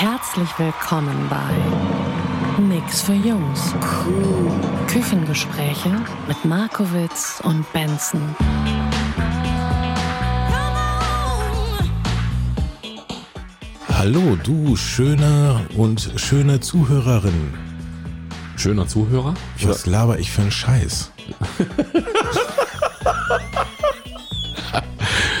Herzlich willkommen bei Nix für Jungs. Küchengespräche mit Markowitz und Benson. Hallo, du schöner und schöne Zuhörerin. Schöner Zuhörer. Was laber ich für einen Scheiß?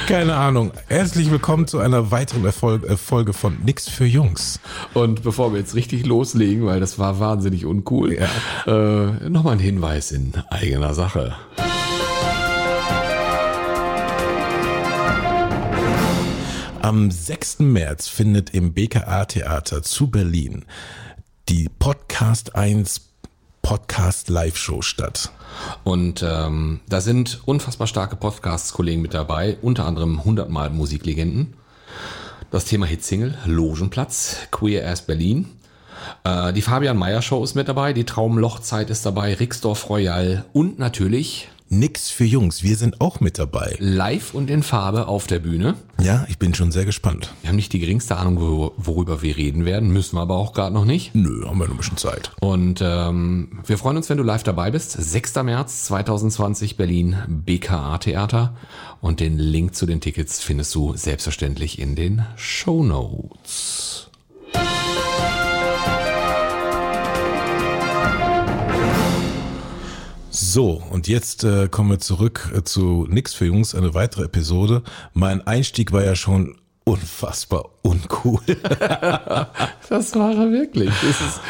Keine Ahnung. Herzlich willkommen zu einer weiteren Erfolg, äh, Folge von Nix für Jungs. Und bevor wir jetzt richtig loslegen, weil das war wahnsinnig uncool, Ja. äh, nochmal ein Hinweis in eigener Sache. Am 6. März findet im BKA Theater zu Berlin die Podcast 1 Podcast Live Show statt. Und ähm, da sind unfassbar starke Podcasts-Kollegen mit dabei, unter anderem 100 Mal Musiklegenden. Das Thema Hitsingle, Logenplatz, Queer Ass Berlin. Äh, die Fabian Meyer Show ist mit dabei, die Traumlochzeit ist dabei, Rixdorf Royal und natürlich Nix für Jungs, wir sind auch mit dabei. live und in Farbe auf der Bühne. Ja, ich bin schon sehr gespannt. Wir haben nicht die geringste Ahnung, wo- worüber wir reden werden, müssen wir aber auch gerade noch nicht. Nö, haben wir noch ein bisschen Zeit. Und ähm, wir freuen uns, wenn du live dabei bist. 6. März 2020 Berlin BKA Theater. Und den Link zu den Tickets findest du selbstverständlich in den Show Notes. So, und jetzt äh, kommen wir zurück äh, zu Nix für Jungs, eine weitere Episode. Mein Einstieg war ja schon unfassbar uncool. Das war er wirklich. Ist,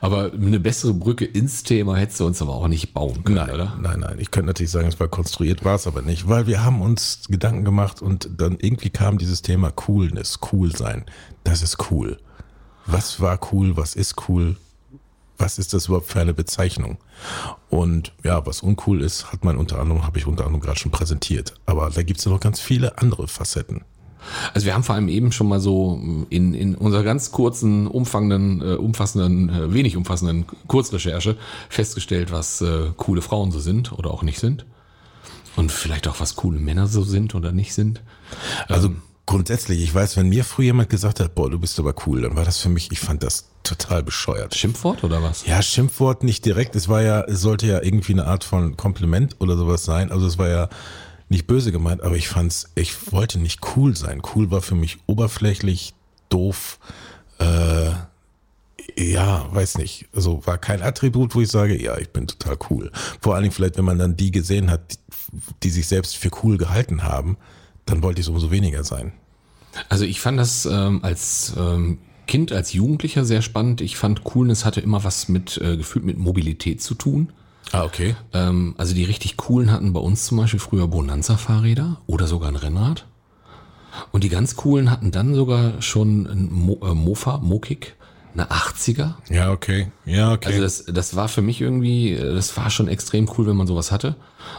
aber eine bessere Brücke ins Thema hättest du uns aber auch nicht bauen können, Nein, oder? nein, nein. Ich könnte natürlich sagen, es war konstruiert, war es aber nicht, weil wir haben uns Gedanken gemacht und dann irgendwie kam dieses Thema Coolness, cool sein. Das ist cool. Was war cool? Was ist cool? Was ist das überhaupt für eine Bezeichnung? Und ja, was uncool ist, hat man unter anderem, habe ich unter anderem gerade schon präsentiert. Aber da gibt es ja noch ganz viele andere Facetten. Also wir haben vor allem eben schon mal so in, in unserer ganz kurzen, umfangenden, äh, umfassenden, äh, wenig umfassenden Kurzrecherche festgestellt, was äh, coole Frauen so sind oder auch nicht sind. Und vielleicht auch, was coole Männer so sind oder nicht sind. Also grundsätzlich, ich weiß, wenn mir früher jemand gesagt hat, boah, du bist aber cool, dann war das für mich, ich fand das total bescheuert. Schimpfwort oder was? Ja, Schimpfwort nicht direkt. Es war ja, es sollte ja irgendwie eine Art von Kompliment oder sowas sein. Also es war ja nicht böse gemeint, aber ich fand's, ich wollte nicht cool sein. Cool war für mich oberflächlich, doof, äh, ja, weiß nicht. Also war kein Attribut, wo ich sage, ja, ich bin total cool. Vor allen Dingen vielleicht, wenn man dann die gesehen hat, die, die sich selbst für cool gehalten haben, dann wollte ich es umso weniger sein. Also ich fand das ähm, als ähm, Kind, als Jugendlicher sehr spannend. Ich fand Coolness hatte immer was mit, äh, gefühlt mit Mobilität zu tun. Ah, okay. Ähm, also die richtig coolen hatten bei uns zum Beispiel früher Bonanza-Fahrräder oder sogar ein Rennrad. Und die ganz coolen hatten dann sogar schon ein Mo äh, Mofa, Mokik, eine 80er. Ja, okay. Ja, okay. Also das, das war für mich irgendwie, das war schon extrem cool, wenn man sowas hatte.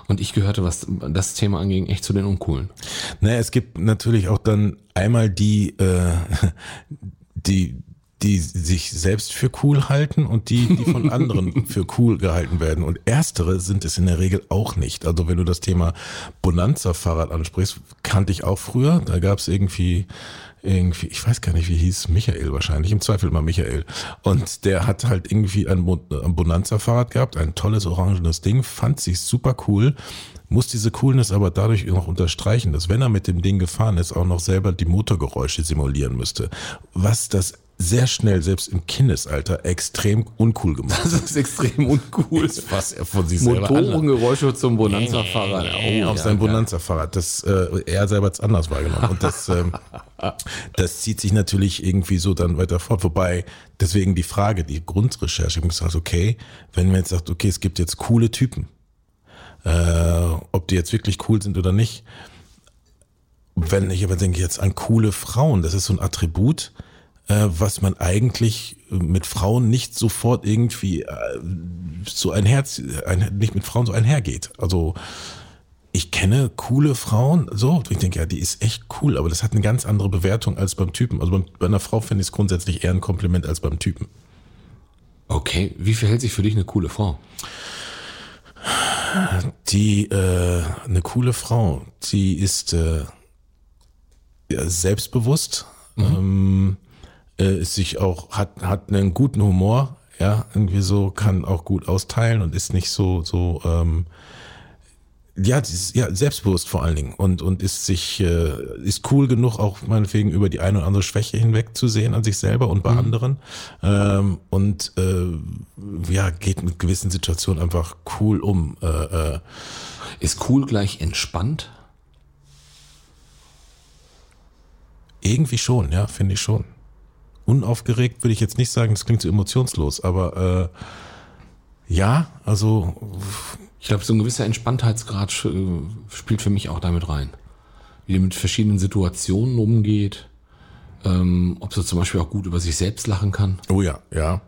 Und ich gehörte, was das Thema anging, echt zu den Uncoolen. Naja, es gibt natürlich auch dann einmal die, äh, die, die sich selbst für cool halten und die, die von anderen für cool gehalten werden. Und erstere sind es in der Regel auch nicht. Also wenn du das Thema Bonanza-Fahrrad ansprichst, kannte ich auch früher. Da gab es irgendwie irgendwie, ich weiß gar nicht, wie hieß, Michael wahrscheinlich, im Zweifel mal Michael. Und der hat halt irgendwie ein, Bonanza-Fahrrad gehabt, ein tolles orangenes Ding, fand sich super cool, muss diese Coolness aber dadurch noch unterstreichen, dass wenn er mit dem Ding gefahren ist, auch noch selber die Motorgeräusche simulieren müsste. Was das sehr schnell, selbst im Kindesalter, extrem uncool gemacht Das ist extrem uncool. hat. Was er von sich selber. Motorengeräusche zum Bonanza-Fahrrad. auf sein Bonanza-Fahrrad. Das, äh, er selber hat es anders wahrgenommen. Und das, ähm, das zieht sich natürlich irgendwie so dann weiter fort. Wobei, deswegen die Frage, die Grundrecherche, ich muss sagen, okay, wenn man jetzt sagt, okay, es gibt jetzt coole Typen, äh, ob die jetzt wirklich cool sind oder nicht, wenn ich aber denke jetzt an coole Frauen, das ist so ein Attribut, äh, was man eigentlich mit Frauen nicht sofort irgendwie äh, so einher, ein, nicht mit Frauen so einhergeht. Also ich kenne coole Frauen, so, ich denke, ja, die ist echt cool, aber das hat eine ganz andere Bewertung als beim Typen. Also bei einer Frau finde ich es grundsätzlich eher ein Kompliment als beim Typen. Okay, wie verhält sich für dich eine coole Frau? Die, äh, eine coole Frau, die ist äh, ja, selbstbewusst, mhm. ähm, äh, ist sich auch, hat, hat einen guten Humor, ja, irgendwie so, kann auch gut austeilen und ist nicht so, so, ähm, ja, ja, selbstbewusst vor allen Dingen und, und ist sich, äh, ist cool genug, auch meinetwegen über die eine oder andere Schwäche hinweg zu sehen an sich selber und bei mhm. anderen. Ähm, und äh, ja, geht mit gewissen Situationen einfach cool um. Äh, äh. Ist cool gleich entspannt? Irgendwie schon, ja, finde ich schon. Unaufgeregt würde ich jetzt nicht sagen, das klingt so emotionslos, aber äh, ja, also ich glaube, so ein gewisser Entspanntheitsgrad spielt für mich auch damit rein. Wie er mit verschiedenen Situationen umgeht, ähm, ob sie zum Beispiel auch gut über sich selbst lachen kann. Oh ja, ja.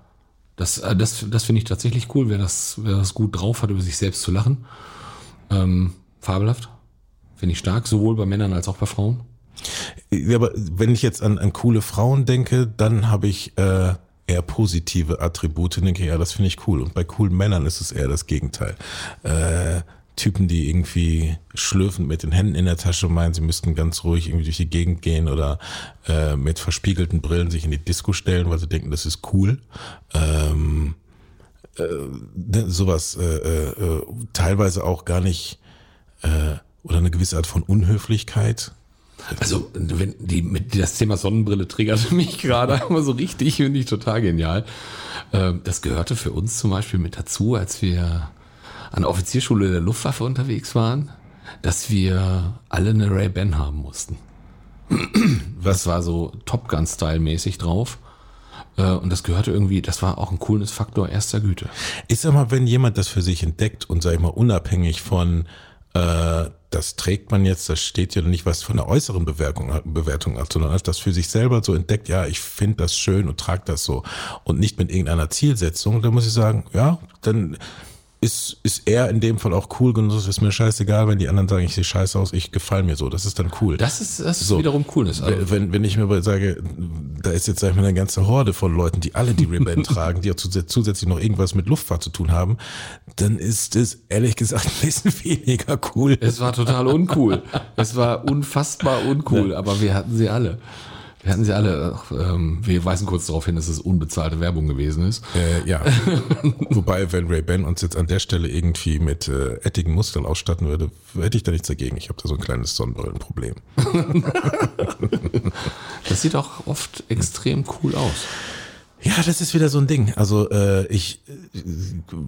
Das, äh, das, das finde ich tatsächlich cool, wer das, wer das gut drauf hat, über sich selbst zu lachen. Ähm, fabelhaft. Finde ich stark, sowohl bei Männern als auch bei Frauen. Ja, aber wenn ich jetzt an, an coole Frauen denke, dann habe ich äh, eher positive Attribute, denke ja, das finde ich cool. Und bei coolen Männern ist es eher das Gegenteil. Äh, Typen, die irgendwie schlürfend mit den Händen in der Tasche meinen, sie müssten ganz ruhig irgendwie durch die Gegend gehen oder äh, mit verspiegelten Brillen sich in die Disco stellen, weil sie denken, das ist cool. Ähm, äh, ne, sowas äh, äh, teilweise auch gar nicht äh, oder eine gewisse Art von Unhöflichkeit also, wenn die, mit, das Thema Sonnenbrille triggert mich gerade immer so richtig, finde ich total genial. Ähm, das gehörte für uns zum Beispiel mit dazu, als wir an der Offizierschule der Luftwaffe unterwegs waren, dass wir alle eine Ray-Ban haben mussten. Was war so Top Gun-Style mäßig drauf. Äh, und das gehörte irgendwie, das war auch ein cooles Faktor erster Güte. Ich sag mal, wenn jemand das für sich entdeckt und sag ich mal unabhängig von äh, das trägt man jetzt, das steht ja nicht was von der äußeren Bewertung, Bewertung hat, sondern hat das für sich selber so entdeckt, ja, ich finde das schön und trage das so. Und nicht mit irgendeiner Zielsetzung, da muss ich sagen, ja, dann ist, ist er in dem Fall auch cool genug. Es ist mir scheißegal, wenn die anderen sagen, ich sehe scheiße aus, ich gefall mir so. Das ist dann cool. Das ist, das ist so. wiederum Coolness. Also. Wenn, wenn ich mir sage, da ist jetzt sag ich mal eine ganze Horde von Leuten, die alle die Ribbon tragen, die auch zusätzlich noch irgendwas mit Luftfahrt zu tun haben, dann ist es ehrlich gesagt ein bisschen weniger cool. Es war total uncool. es war unfassbar uncool, ja. aber wir hatten sie alle. Wir hatten sie alle, ähm, wir weisen kurz darauf hin, dass es unbezahlte Werbung gewesen ist. Äh, ja. Wobei, wenn Ray Ben uns jetzt an der Stelle irgendwie mit äh, ettigen Mustern ausstatten würde, hätte ich da nichts dagegen. Ich habe da so ein kleines Sonnenbrillenproblem. das sieht auch oft extrem cool aus. Ja, das ist wieder so ein Ding. Also äh, ich äh,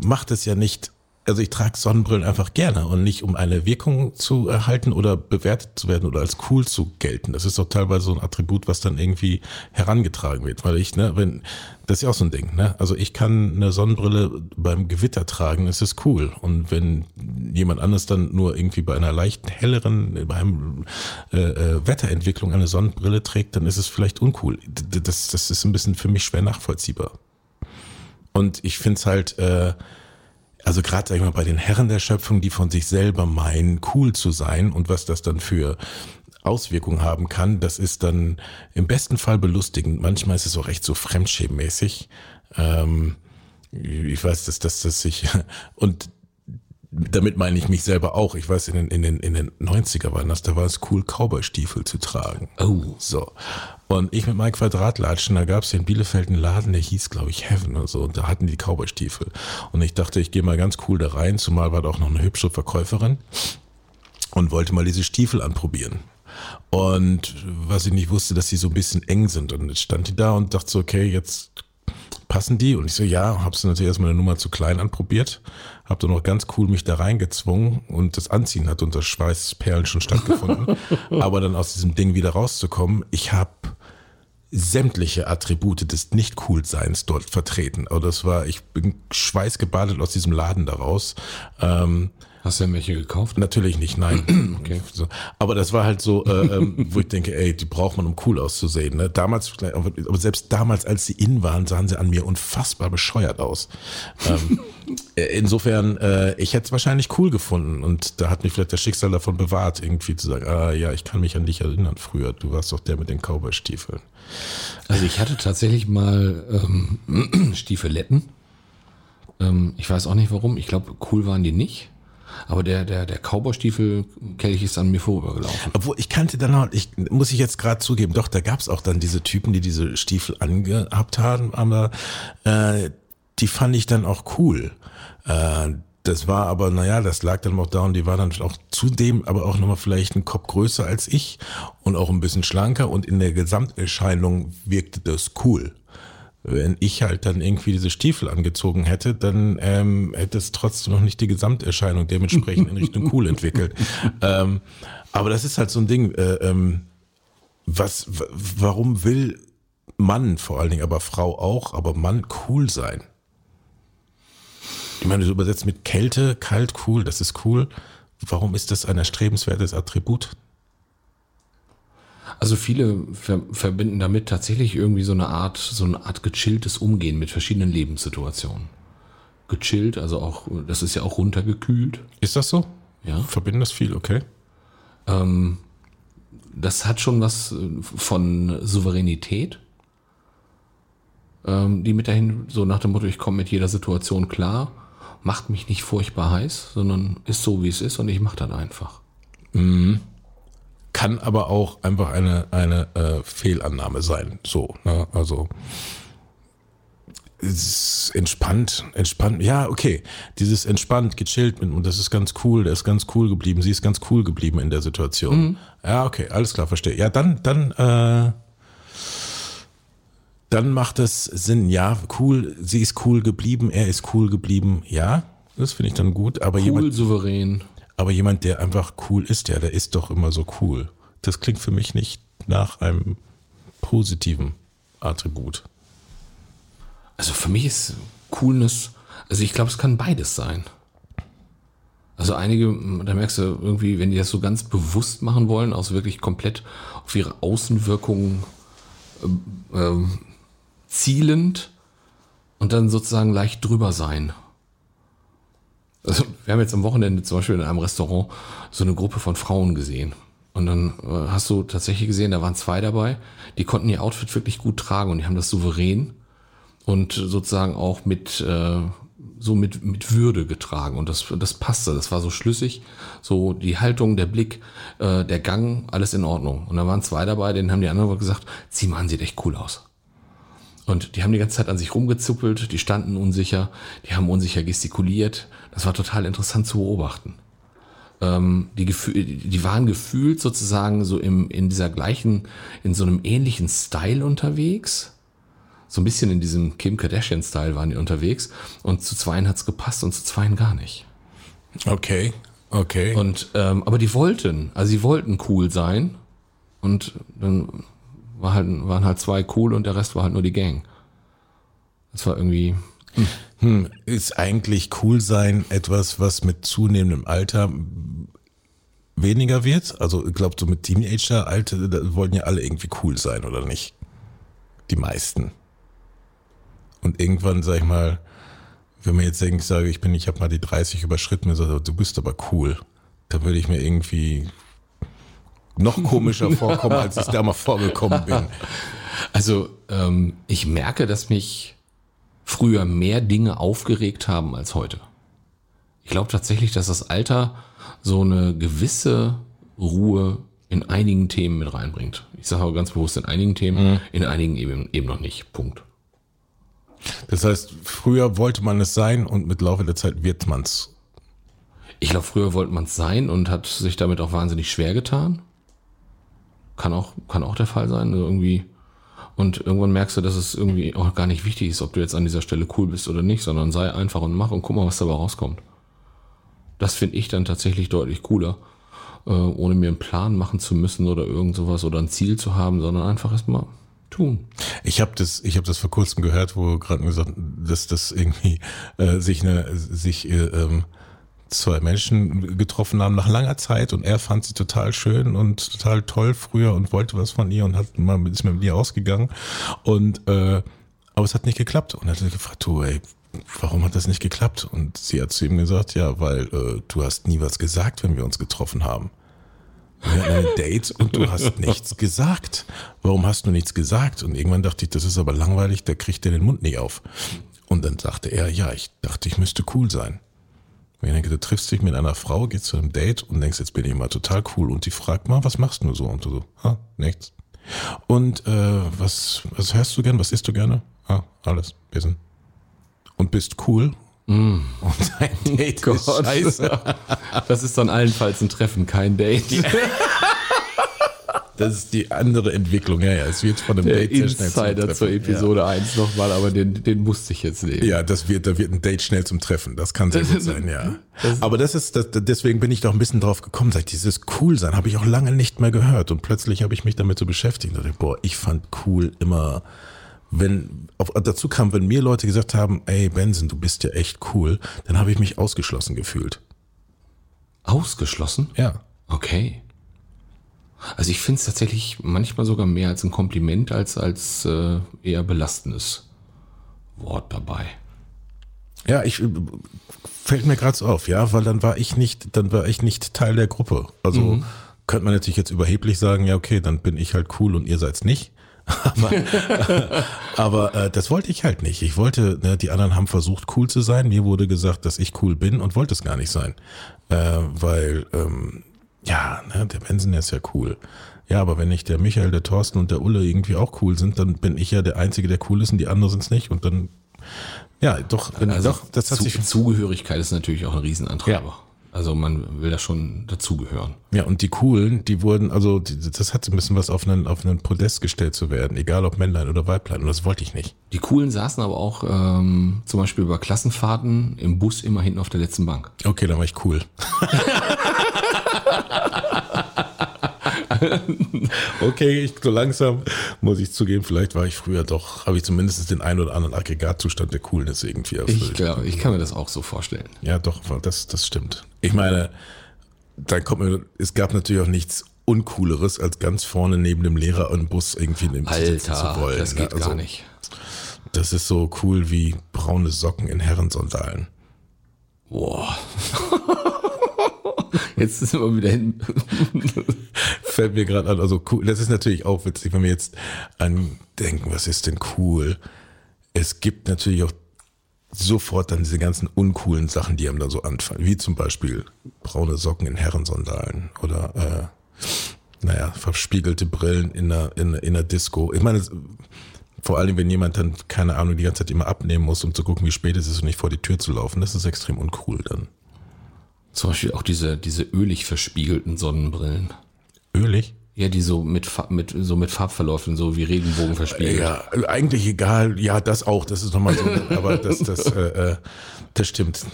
mache das ja nicht also ich trage Sonnenbrillen einfach gerne und nicht um eine Wirkung zu erhalten oder bewertet zu werden oder als cool zu gelten. Das ist doch teilweise so ein Attribut, was dann irgendwie herangetragen wird, weil ich, ne, wenn, das ist ja auch so ein Ding, ne? Also ich kann eine Sonnenbrille beim Gewitter tragen, das ist cool. Und wenn jemand anderes dann nur irgendwie bei einer leicht helleren, bei einem äh, äh, Wetterentwicklung eine Sonnenbrille trägt, dann ist es vielleicht uncool. Das, das ist ein bisschen für mich schwer nachvollziehbar. Und ich finde es halt, äh, also gerade sag ich mal bei den Herren der Schöpfung, die von sich selber meinen, cool zu sein und was das dann für Auswirkungen haben kann, das ist dann im besten Fall belustigend. Manchmal ist es auch echt so fremdschämmäßig. Ähm, ich weiß, dass das, dass ich und damit meine ich mich selber auch. Ich weiß, in den, in den, in den 90er waren das, da war es cool, Cowboy-Stiefel zu tragen. Oh. So. Und ich mit meinem Quadratlatschen, da gab es in Bielefeld einen Laden, der hieß, glaube ich, Heaven oder so. Und da hatten die Cowboy-Stiefel. Und ich dachte, ich gehe mal ganz cool da rein, zumal war da auch noch eine hübsche Verkäuferin und wollte mal diese Stiefel anprobieren. Und was ich nicht wusste, dass sie so ein bisschen eng sind. Und jetzt stand die da und dachte so, okay, jetzt passen die? Und ich so, ja, hab's natürlich erstmal eine Nummer zu klein anprobiert, hab dann noch ganz cool mich da reingezwungen und das Anziehen hat unter Schweißperlen schon stattgefunden. Aber dann aus diesem Ding wieder rauszukommen, ich habe sämtliche Attribute des Nicht-Cool-Seins dort vertreten. Aber das war, ich bin schweißgebadet aus diesem Laden daraus. Ähm, Hast du ja welche gekauft? Natürlich nicht, nein. okay. So. Aber das war halt so, äh, ähm, wo ich denke, ey, die braucht man, um cool auszusehen. Ne? Damals, aber selbst damals, als sie in waren, sahen sie an mir unfassbar bescheuert aus. Ähm, äh, insofern, äh, ich hätte es wahrscheinlich cool gefunden und da hat mich vielleicht das Schicksal davon bewahrt, irgendwie zu sagen, ah ja, ich kann mich an dich erinnern früher. Du warst doch der mit den Cowboy-Stiefeln. Also ich hatte tatsächlich mal ähm, Stiefeletten. Ähm, ich weiß auch nicht warum. Ich glaube, cool waren die nicht. Aber der, der, der Cowboy-Stiefel-Kelch ist an mir vorübergelaufen. Obwohl, ich kannte dann auch, ich, muss ich jetzt gerade zugeben, doch, da gab es auch dann diese Typen, die diese Stiefel angehabt haben, aber äh, die fand ich dann auch cool. Äh, das war aber, naja, das lag dann auch da und die war dann auch zudem aber auch nochmal vielleicht einen Kopf größer als ich und auch ein bisschen schlanker und in der Gesamterscheinung wirkte das cool wenn ich halt dann irgendwie diese Stiefel angezogen hätte, dann ähm, hätte es trotzdem noch nicht die Gesamterscheinung dementsprechend in Richtung cool entwickelt. Ähm, aber das ist halt so ein Ding, äh, ähm, was, warum will Mann vor allen Dingen, aber Frau auch, aber Mann cool sein? Ich meine, du übersetzt mit Kälte, kalt, cool, das ist cool. Warum ist das ein erstrebenswertes Attribut? Also viele ver verbinden damit tatsächlich irgendwie so eine Art, so eine Art gechilltes Umgehen mit verschiedenen Lebenssituationen. Gechillt, also auch, das ist ja auch runtergekühlt. Ist das so? Ja. Verbinden das viel, okay. Ähm, das hat schon was äh, von Souveränität, ähm, die mit dahin, so nach dem Motto, ich komme mit jeder Situation klar, macht mich nicht furchtbar heiß, sondern ist so, wie es ist und ich mache das einfach. Mhm kann aber auch einfach eine, eine äh, Fehlannahme sein. So, ne? also ist entspannt, entspannt, ja, okay. Dieses entspannt, gechillt mit, und das ist ganz cool, der ist ganz cool geblieben, sie ist ganz cool geblieben in der Situation. Mhm. Ja, okay, alles klar, verstehe. Ja, dann, dann, äh, dann macht es Sinn, ja, cool, sie ist cool geblieben, er ist cool geblieben, ja, das finde ich dann gut, aber cool, jemand. souverän. Aber jemand, der einfach cool ist, ja, der ist doch immer so cool. Das klingt für mich nicht nach einem positiven Attribut. Also für mich ist Coolness, also ich glaube, es kann beides sein. Also einige, da merkst du irgendwie, wenn die das so ganz bewusst machen wollen, aus wirklich komplett auf ihre Außenwirkung äh, äh, zielend und dann sozusagen leicht drüber sein. Also wir haben jetzt am Wochenende zum Beispiel in einem Restaurant so eine Gruppe von Frauen gesehen. Und dann äh, hast du tatsächlich gesehen, da waren zwei dabei, die konnten ihr Outfit wirklich gut tragen und die haben das souverän und sozusagen auch mit äh, so mit, mit Würde getragen und das, das passte, das war so schlüssig, so die Haltung, der Blick, äh, der Gang, alles in Ordnung. Und da waren zwei dabei, denen haben die anderen gesagt, mal an, sieht echt cool aus. Und die haben die ganze Zeit an sich rumgezuppelt, die standen unsicher, die haben unsicher gestikuliert. Das war total interessant zu beobachten. Ähm, die, die waren gefühlt sozusagen so im, in dieser gleichen, in so einem ähnlichen Style unterwegs. So ein bisschen in diesem Kim Kardashian-Style waren die unterwegs. Und zu zweien hat's gepasst und zu zweien gar nicht. Okay, okay. Und ähm, aber die wollten, also sie wollten cool sein. Und dann war halt, waren halt zwei cool und der Rest war halt nur die Gang. Das war irgendwie. Hm. Hm, ist eigentlich cool sein etwas, was mit zunehmendem Alter weniger wird? Also ich glaube, so mit Teenager, Alte, da wollen ja alle irgendwie cool sein, oder nicht? Die meisten. Und irgendwann, sag ich mal, wenn man jetzt denkt, ich sage, ich bin, ich habe mal die 30 überschritten, mir sagt, du bist aber cool, da würde ich mir irgendwie noch komischer vorkommen, als ich da mal vorgekommen bin. Also ähm, ich merke, dass mich früher mehr Dinge aufgeregt haben als heute. Ich glaube tatsächlich, dass das Alter so eine gewisse Ruhe in einigen Themen mit reinbringt. Ich sage aber ganz bewusst in einigen Themen, mhm. in einigen eben, eben noch nicht. Punkt. Das heißt, früher wollte man es sein und mit Laufe der Zeit wird man es. Ich glaube, früher wollte man es sein und hat sich damit auch wahnsinnig schwer getan. Kann auch, kann auch der Fall sein. Also irgendwie. Und irgendwann merkst du, dass es irgendwie auch gar nicht wichtig ist, ob du jetzt an dieser Stelle cool bist oder nicht, sondern sei einfach und mach und guck mal, was dabei rauskommt. Das finde ich dann tatsächlich deutlich cooler, äh, ohne mir einen Plan machen zu müssen oder irgend sowas oder ein Ziel zu haben, sondern einfach erstmal tun. Ich habe das, ich habe das vor kurzem gehört, wo gerade gesagt, dass das irgendwie äh, sich eine, sich äh, ähm, zwei Menschen getroffen haben nach langer Zeit und er fand sie total schön und total toll früher und wollte was von ihr und hat mal ist mit ihr ausgegangen und äh, aber es hat nicht geklappt und er hat gefragt, du, ey, warum hat das nicht geklappt? Und sie hat zu ihm gesagt, ja, weil äh, du hast nie was gesagt, wenn wir uns getroffen haben. Wir hatten ein Date und du hast nichts gesagt. Warum hast du nichts gesagt? Und irgendwann dachte ich, das ist aber langweilig, da kriegt er den Mund nicht auf. Und dann sagte er, ja, ich dachte, ich müsste cool sein. Und ich denke, du triffst dich mit einer Frau, gehst zu einem Date und denkst, jetzt bin ich mal total cool. Und die fragt mal, was machst du so? Und du so, ha, nichts. Und äh, was, was hörst du gern? Was isst du gerne? Ah, alles, Wissen. Und bist cool. Mm. Und dein Date ist Gott. scheiße. Das ist dann allenfalls ein Treffen, kein Date. Das ist die andere Entwicklung. Ja, ja, es wird von einem Der Date sehr schnell zum Insider zur. Episode 1 nochmal, aber den, den musste ich jetzt nehmen. Ja, das wird, da wird ein Date schnell zum Treffen. Das kann sehr gut sein, ja. Aber das ist, das, deswegen bin ich doch ein bisschen drauf gekommen. Sag ich, dieses cool sein habe ich auch lange nicht mehr gehört. Und plötzlich habe ich mich damit so beschäftigt. Und dachte, boah, ich fand cool immer, wenn, auf, dazu kam, wenn mir Leute gesagt haben, ey, Benson, du bist ja echt cool, dann habe ich mich ausgeschlossen gefühlt. Ausgeschlossen? Ja. Okay. Also ich finde es tatsächlich manchmal sogar mehr als ein Kompliment als als äh, eher belastendes Wort dabei. Ja, ich äh, fällt mir gerade so auf, ja, weil dann war ich nicht, dann war ich nicht Teil der Gruppe. Also könnte man natürlich jetzt überheblich sagen, ja, okay, dann bin ich halt cool und ihr seid's nicht. aber aber äh, das wollte ich halt nicht. Ich wollte, ne, die anderen haben versucht, cool zu sein. Mir wurde gesagt, dass ich cool bin und wollte es gar nicht sein. Äh, weil, ähm, ja, ne, der Benson ist ja cool. Ja, aber wenn nicht der Michael, der Thorsten und der Ulle irgendwie auch cool sind, dann bin ich ja der Einzige, der cool ist und die anderen sind's nicht. Und dann, ja, doch, wenn, Also doch, das hat Zu, sich Zugehörigkeit ist natürlich auch ein Riesenantreiber. Also man will da schon dazugehören. Ja, und die Coolen, die wurden, also die, das hat so ein bisschen was auf einen, auf einen Podest gestellt zu werden, egal ob Männlein oder Weiblein. Und das wollte ich nicht. Die Coolen saßen aber auch ähm, zum Beispiel bei Klassenfahrten im Bus immer hinten auf der letzten Bank. Okay, dann war ich cool. okay, ich, so langsam muss ich zugeben, vielleicht war ich früher doch, habe ich zumindest den einen oder anderen Aggregatzustand der Coolness irgendwie erfüllt. Ich glaube, ich kann mir das auch so vorstellen. Ja, doch, das, das stimmt. Ich meine, dann kommt mir, es gab natürlich auch nichts Uncooleres, als ganz vorne neben dem Lehrer im Bus irgendwie sitzen zu Alter, wollen. das geht Also, gar nicht. Das ist so cool wie braune Socken in Herrensandalen. Boah. Jetzt sind wir wieder hin. Fällt mir gerade an, also cool, das ist natürlich auch witzig, wenn wir jetzt an denken, was ist denn cool? Es gibt natürlich auch sofort dann diese ganzen uncoolen Sachen, die einem dann so anfallen, wie zum Beispiel braune Socken in Herrensandalen oder äh, naja, verspiegelte Brillen in einer, in, in einer Disco. Ich meine, vor allem, wenn jemand dann, keine Ahnung, die ganze Zeit immer abnehmen muss, um zu gucken, wie spät es ist und nicht vor die Tür zu laufen, das ist extrem uncool dann. Zum Beispiel auch diese, diese ölig verspiegelten Sonnenbrillen. Ölig? Ja, die so mit, mit, so mit Farbverläufen, so wie Regenbogen verspiegelt. Ja, eigentlich egal. Ja, das auch. Das ist nochmal so. aber das, das, äh, äh, das stimmt.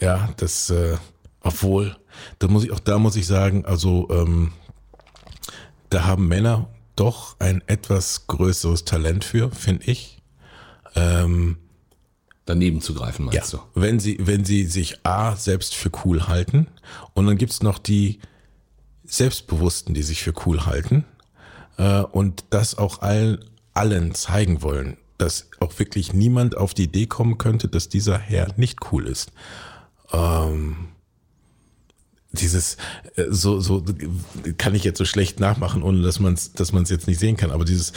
Ja, das, äh, obwohl, da muss ich auch da muss ich sagen, also ähm, da haben Männer doch ein etwas größeres Talent für, finde ich. Ähm, Daneben zu greifen, ja, meinst du? wenn sie, wenn sie sich A selbst für cool halten und dann gibt's noch die Selbstbewussten, die sich für cool halten äh, und das auch allen, allen zeigen wollen, dass auch wirklich niemand auf die Idee kommen könnte, dass dieser Herr nicht cool ist. Ähm, dieses äh, so so kann ich jetzt so schlecht nachmachen, ohne dass man es dass man es jetzt nicht sehen kann. Aber dieses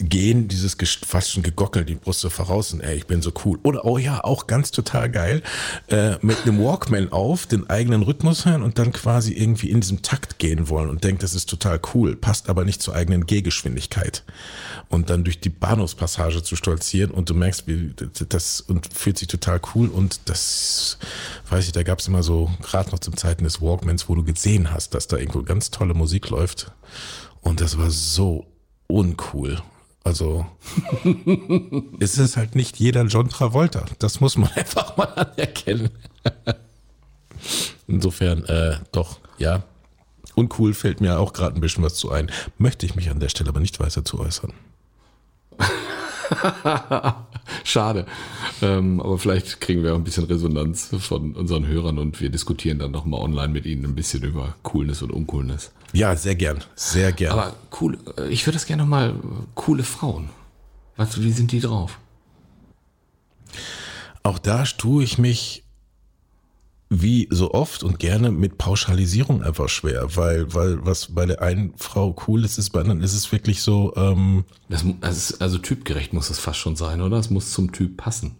Gehen, dieses fast schon Gegockel, die Brust so voraus und ey, ich bin so cool. Oder oh ja, auch ganz total geil, äh, mit einem Walkman auf, den eigenen Rhythmus hören und dann quasi irgendwie in diesem Takt gehen wollen und denkt, das ist total cool, passt aber nicht zur eigenen Gehgeschwindigkeit. Und dann durch die Bahnhofspassage zu stolzieren und du merkst, wie das und fühlt sich total cool und das weiß ich, da gab es immer so, gerade noch zum Zeiten des Walkmans, wo du gesehen hast, dass da irgendwo ganz tolle Musik läuft. Und das war so uncool. Also ist es halt nicht jeder John Travolta. Das muss man einfach mal anerkennen. Insofern, äh, doch, ja. Uncool fällt mir auch gerade ein bisschen was zu ein. Möchte ich mich an der Stelle aber nicht weiter zu äußern. Schade. Ähm, aber vielleicht kriegen wir auch ein bisschen Resonanz von unseren Hörern und wir diskutieren dann nochmal online mit ihnen ein bisschen über Coolness und Uncoolness. Ja, sehr gern. Sehr gern. Aber cool, äh, ich würde das gerne nochmal, coole Frauen. Weißt du, wie sind die drauf? Auch da tue ich mich wie so oft und gerne mit Pauschalisierung einfach schwer, weil, weil was bei der einen Frau cool ist, ist bei anderen ist es wirklich so, ähm, Das, ist, also typgerecht muss es fast schon sein, oder? Es muss zum Typ passen.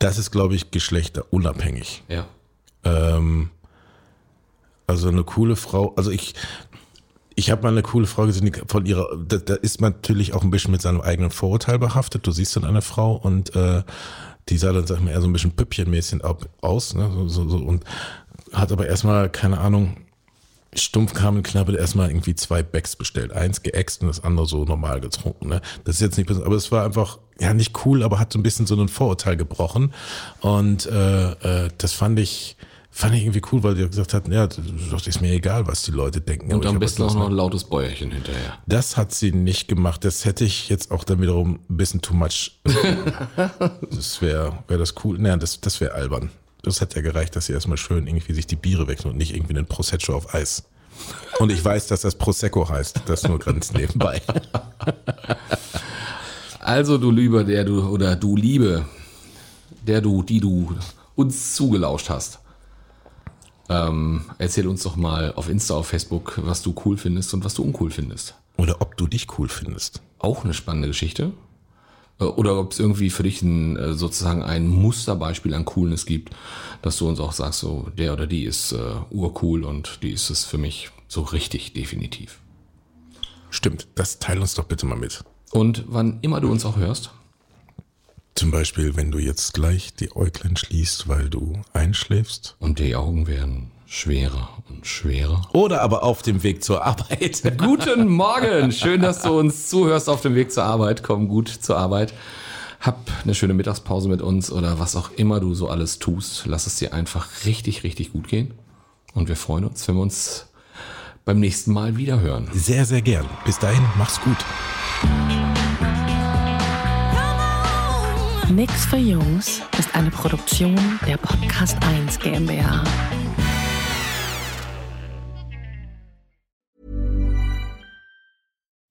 das ist, glaube ich, geschlechterunabhängig. Ja. Ähm, also eine coole Frau, also ich, ich habe mal eine coole Frau gesehen, die von ihrer, da, da ist man natürlich auch ein bisschen mit seinem eigenen Vorurteil behaftet. Du siehst dann eine Frau und äh, die sah dann, sag ich mal, eher so ein bisschen püppchenmäßig aus, ne? so, so, so, und hat aber erstmal, keine Ahnung, stumpf kam und knappe erstmal irgendwie zwei Becks bestellt. Eins geäxt und das andere so normal getrunken. Ne? Das ist jetzt nicht, aber es war einfach, ja, nicht cool, aber hat so ein bisschen so ein Vorurteil gebrochen. Und äh, äh, das fand ich, fand ich irgendwie cool, weil die gesagt hat, ja, das ist mir egal, was die Leute denken. Und am besten was auch noch ein lautes Bäuerchen hinterher. Das hat sie nicht gemacht. Das hätte ich jetzt auch dann wiederum ein bisschen too much. das wäre wär das cool. Naja, das, das wäre albern. Das hätte ja gereicht, dass sie erstmal schön irgendwie sich die Biere wechseln und nicht irgendwie einen Prosecco auf Eis. Und ich weiß, dass das Prosecco heißt. Das nur ganz nebenbei. Also du Lieber, der du, oder du Liebe, der du, die du uns zugelauscht hast. Ähm, erzähl uns doch mal auf Insta, auf Facebook, was du cool findest und was du uncool findest. Oder ob du dich cool findest. Auch eine spannende Geschichte. Äh, Oder ob es irgendwie für dich ein, äh, sozusagen ein Musterbeispiel an Coolness gibt, dass du uns auch sagst, so der oder die ist äh, urcool und die ist es für mich so richtig definitiv. Stimmt, das teil uns doch bitte mal mit. Und wann immer du uns auch hörst, Zum Beispiel, wenn du jetzt gleich die Äuglein schließt, weil du einschläfst. und die Augen werden schwerer und schwerer. Oder aber auf dem Weg zur Arbeit. Guten Morgen, schön, dass du uns zuhörst auf dem Weg zur Arbeit. Komm gut zur Arbeit. Hab eine schöne Mittagspause mit uns oder was auch immer du so alles tust. Lass es dir einfach richtig, richtig gut gehen. Und wir freuen uns, wenn wir uns beim nächsten Mal wieder hören. Sehr, sehr gern. Bis dahin, mach's gut. Nix für Jungs ist eine Produktion der Podcast 1 GmbH.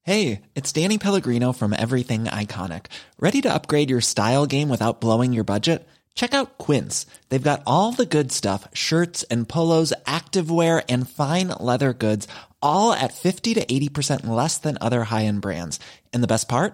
Hey, it's Danny Pellegrino from Everything Iconic. Ready to upgrade your style game without blowing your budget? Check out Quince. They've got all the good stuff shirts and polos, activewear, and fine leather goods, all at 50 to 80% less than other high end brands. And the best part?